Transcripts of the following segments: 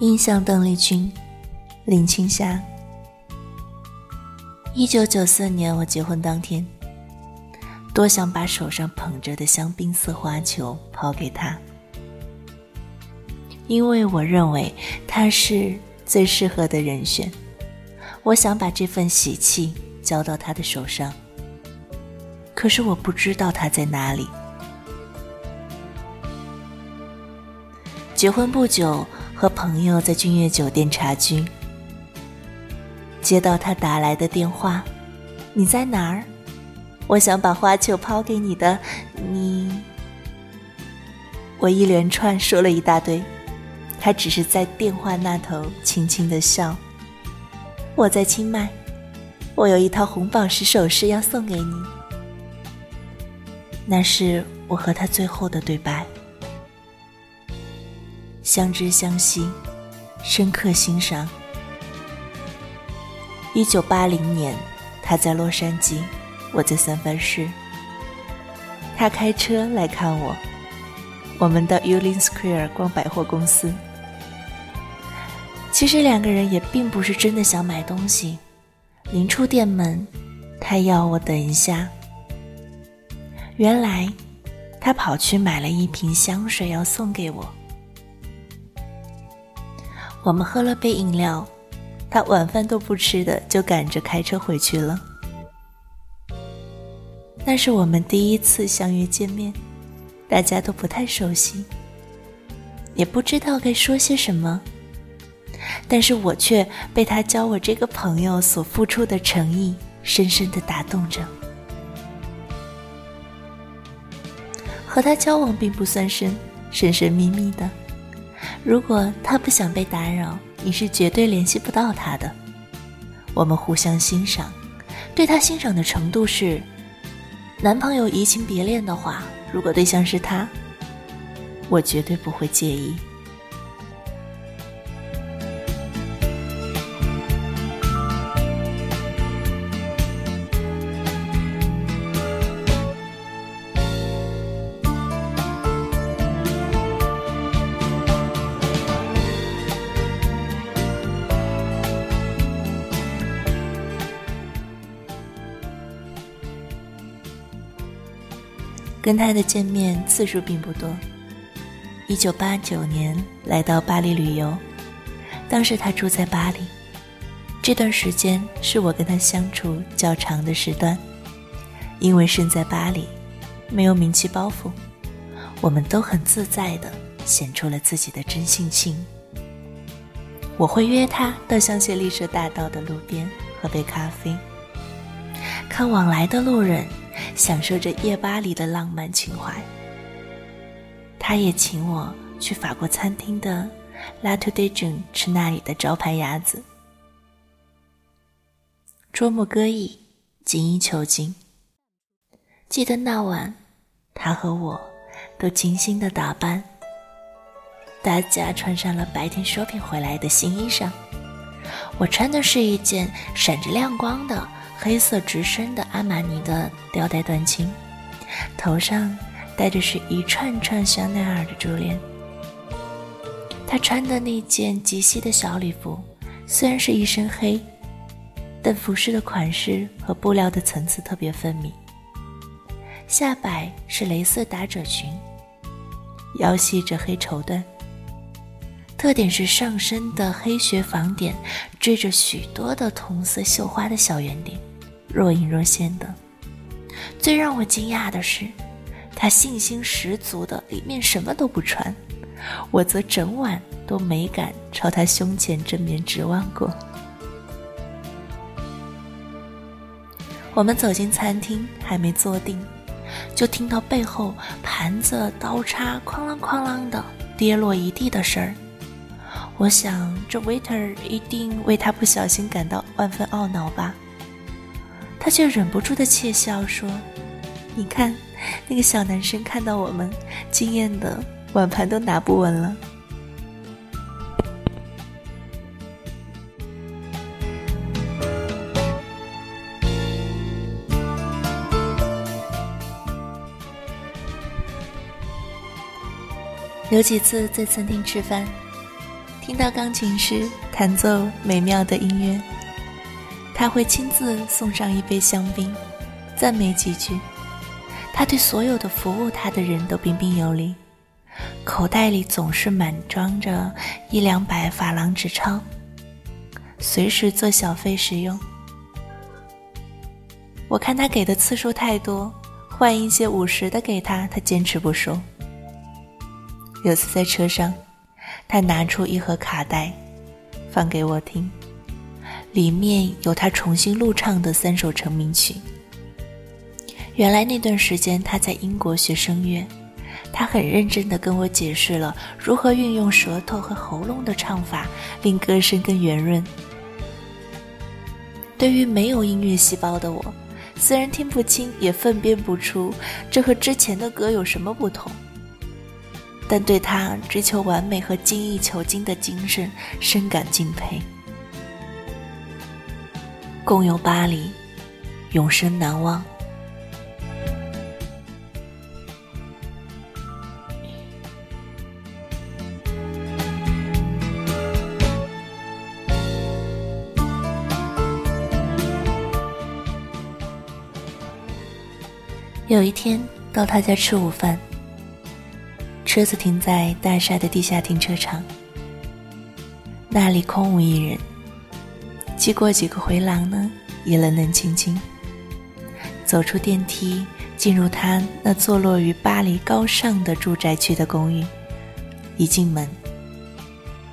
印象邓丽君，林青霞。一九九四年我结婚当天，多想把手上捧着的香槟色花球抛给他，因为我认为他是最适合的人选。我想把这份喜气交到他的手上，可是我不知道他在哪里。结婚不久。和朋友在君悦酒店茶居，接到他打来的电话：“你在哪儿？我想把花球抛给你的。”你，我一连串说了一大堆，他只是在电话那头轻轻的笑。我在清迈，我有一套红宝石首饰要送给你。那是我和他最后的对白。相知相惜，深刻欣赏。一九八零年，他在洛杉矶，我在三藩市。他开车来看我，我们到 Union Square 逛百货公司。其实两个人也并不是真的想买东西。临出店门，他要我等一下。原来，他跑去买了一瓶香水要送给我。我们喝了杯饮料，他晚饭都不吃的，就赶着开车回去了。那是我们第一次相约见面，大家都不太熟悉，也不知道该说些什么。但是我却被他教我这个朋友所付出的诚意深深的打动着。和他交往并不算深，神神秘秘的。如果他不想被打扰，你是绝对联系不到他的。我们互相欣赏，对他欣赏的程度是：男朋友移情别恋的话，如果对象是他，我绝对不会介意。跟他的见面次数并不多。一九八九年来到巴黎旅游，当时他住在巴黎，这段时间是我跟他相处较长的时段。因为身在巴黎，没有名气包袱，我们都很自在的显出了自己的真性情。我会约他到香榭丽舍大道的路边喝杯咖啡，看往来的路人。享受着夜巴黎的浪漫情怀，他也请我去法国餐厅的 La t o d e j u n 吃那里的招牌鸭子。捉摸歌艺，精益求精。记得那晚，他和我都精心的打扮，大家穿上了白天 shopping 回来的新衣裳。我穿的是一件闪着亮光的。黑色直身的阿玛尼的吊带短裙，头上戴着是一串串香奈儿的珠链。她穿的那件极细的小礼服，虽然是一身黑，但服饰的款式和布料的层次特别分明。下摆是蕾丝打褶裙，腰系着黑绸缎。特点是上身的黑雪纺点缀着许多的同色绣花的小圆点。若隐若现的。最让我惊讶的是，他信心十足的里面什么都不穿，我则整晚都没敢朝他胸前正面直望过。我们走进餐厅，还没坐定，就听到背后盘子、刀叉哐啷哐啷的跌落一地的声儿。我想这 waiter 一定为他不小心感到万分懊恼吧。他却忍不住的窃笑说：“你看，那个小男生看到我们，惊艳的碗盘都拿不稳了。”有几次在餐厅吃饭，听到钢琴师弹奏美妙的音乐，他会亲自送上一杯香槟，赞美几句。他对所有的服务他的人都彬彬有礼，口袋里总是满装着一两百法郎纸钞，随时做小费使用。我看他给的次数太多，换一些五十的给他，他坚持不收。有次在车上，他拿出一盒卡带，放给我听，里面有他重新录唱的三首成名曲。原来那段时间他在英国学声乐，他很认真地跟我解释了如何运用舌头和喉咙的唱法，令歌声更圆润。对于没有音乐细胞的我，虽然听不清，也分辨不出这和之前的歌有什么不同。但对他追求完美和精益求精的精神深感敬佩。共游巴黎，永生难忘。有一天到他家吃午饭。车子停在大厦的地下停车场，那里空无一人。经过几个回廊呢，也冷冷清清。走出电梯，进入他那坐落于巴黎高尚的住宅区的公寓。一进门，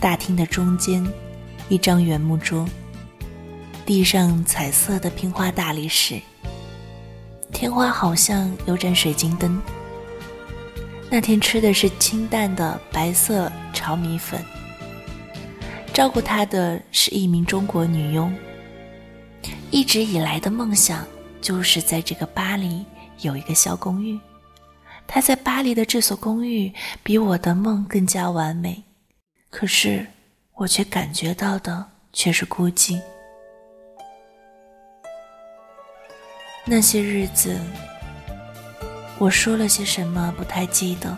大厅的中间，一张圆木桌，地上彩色的拼花大理石，天花好像有盏水晶灯。那天吃的是清淡的白色炒米粉。照顾他的是一名中国女佣。一直以来的梦想就是在这个巴黎有一个小公寓。他在巴黎的这所公寓比我的梦更加完美，可是我却感觉到的却是孤寂。那些日子。我说了些什么？不太记得，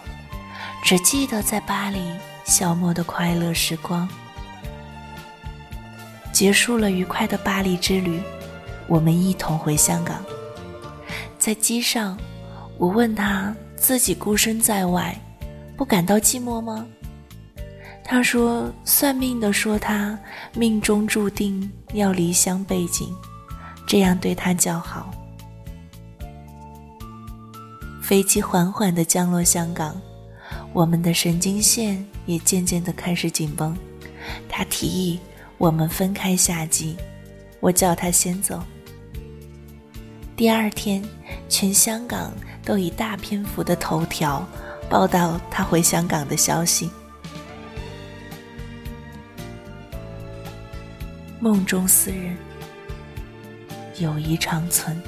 只记得在巴黎消磨的快乐时光。结束了愉快的巴黎之旅，我们一同回香港。在机上，我问他自己孤身在外，不感到寂寞吗？他说：“算命的说他命中注定要离乡背井，这样对他较好。”飞机缓缓地降落香港，我们的神经线也渐渐地开始紧绷。他提议我们分开下机，我叫他先走。第二天，全香港都以大篇幅的头条报道他回香港的消息。梦中思人，友谊长存。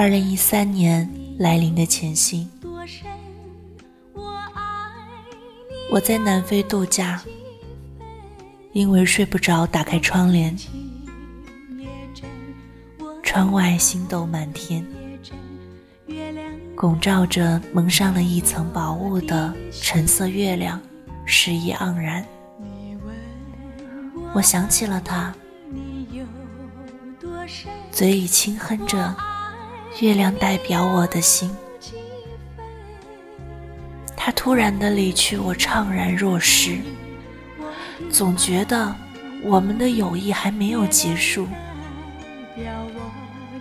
二零一三年来临的前夕，我在南非度假，因为睡不着，打开窗帘，窗外星斗满天，拱照着蒙上了一层薄雾的橙色月亮，诗意盎然。我想起了他，嘴里轻哼着。月亮代表我的心，他突然的离去，我怅然若失，总觉得我们的友谊还没有结束。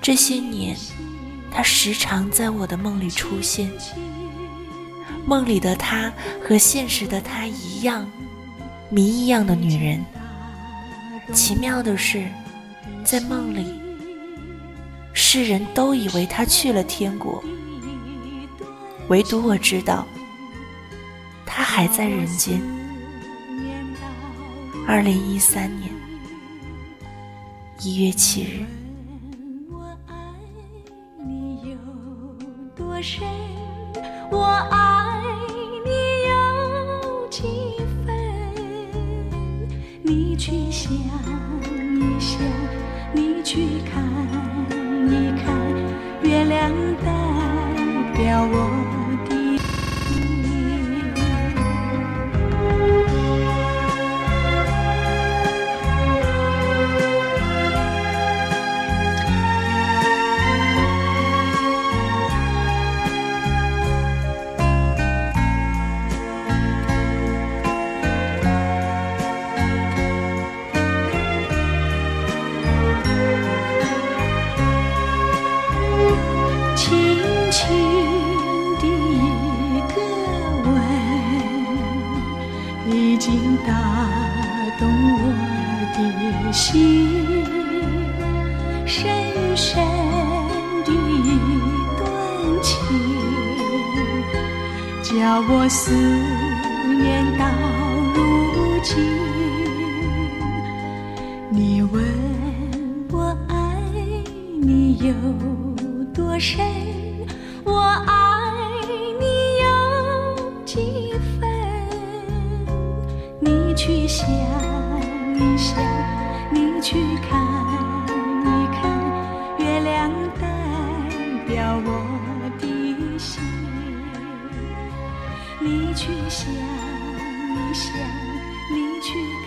这些年，她时常在我的梦里出现。梦里的她和现实的她一样，谜一样的女人。奇妙的是，在梦里，世人都以为他去了天国，唯独我知道，他还在人间。二零一三年一月七日。我爱你有几分？你去想一想，你去看情的一个吻，已经打动我的心，深深的一段情，叫我思念到如今。你问我爱你有多深？你去想一想，你去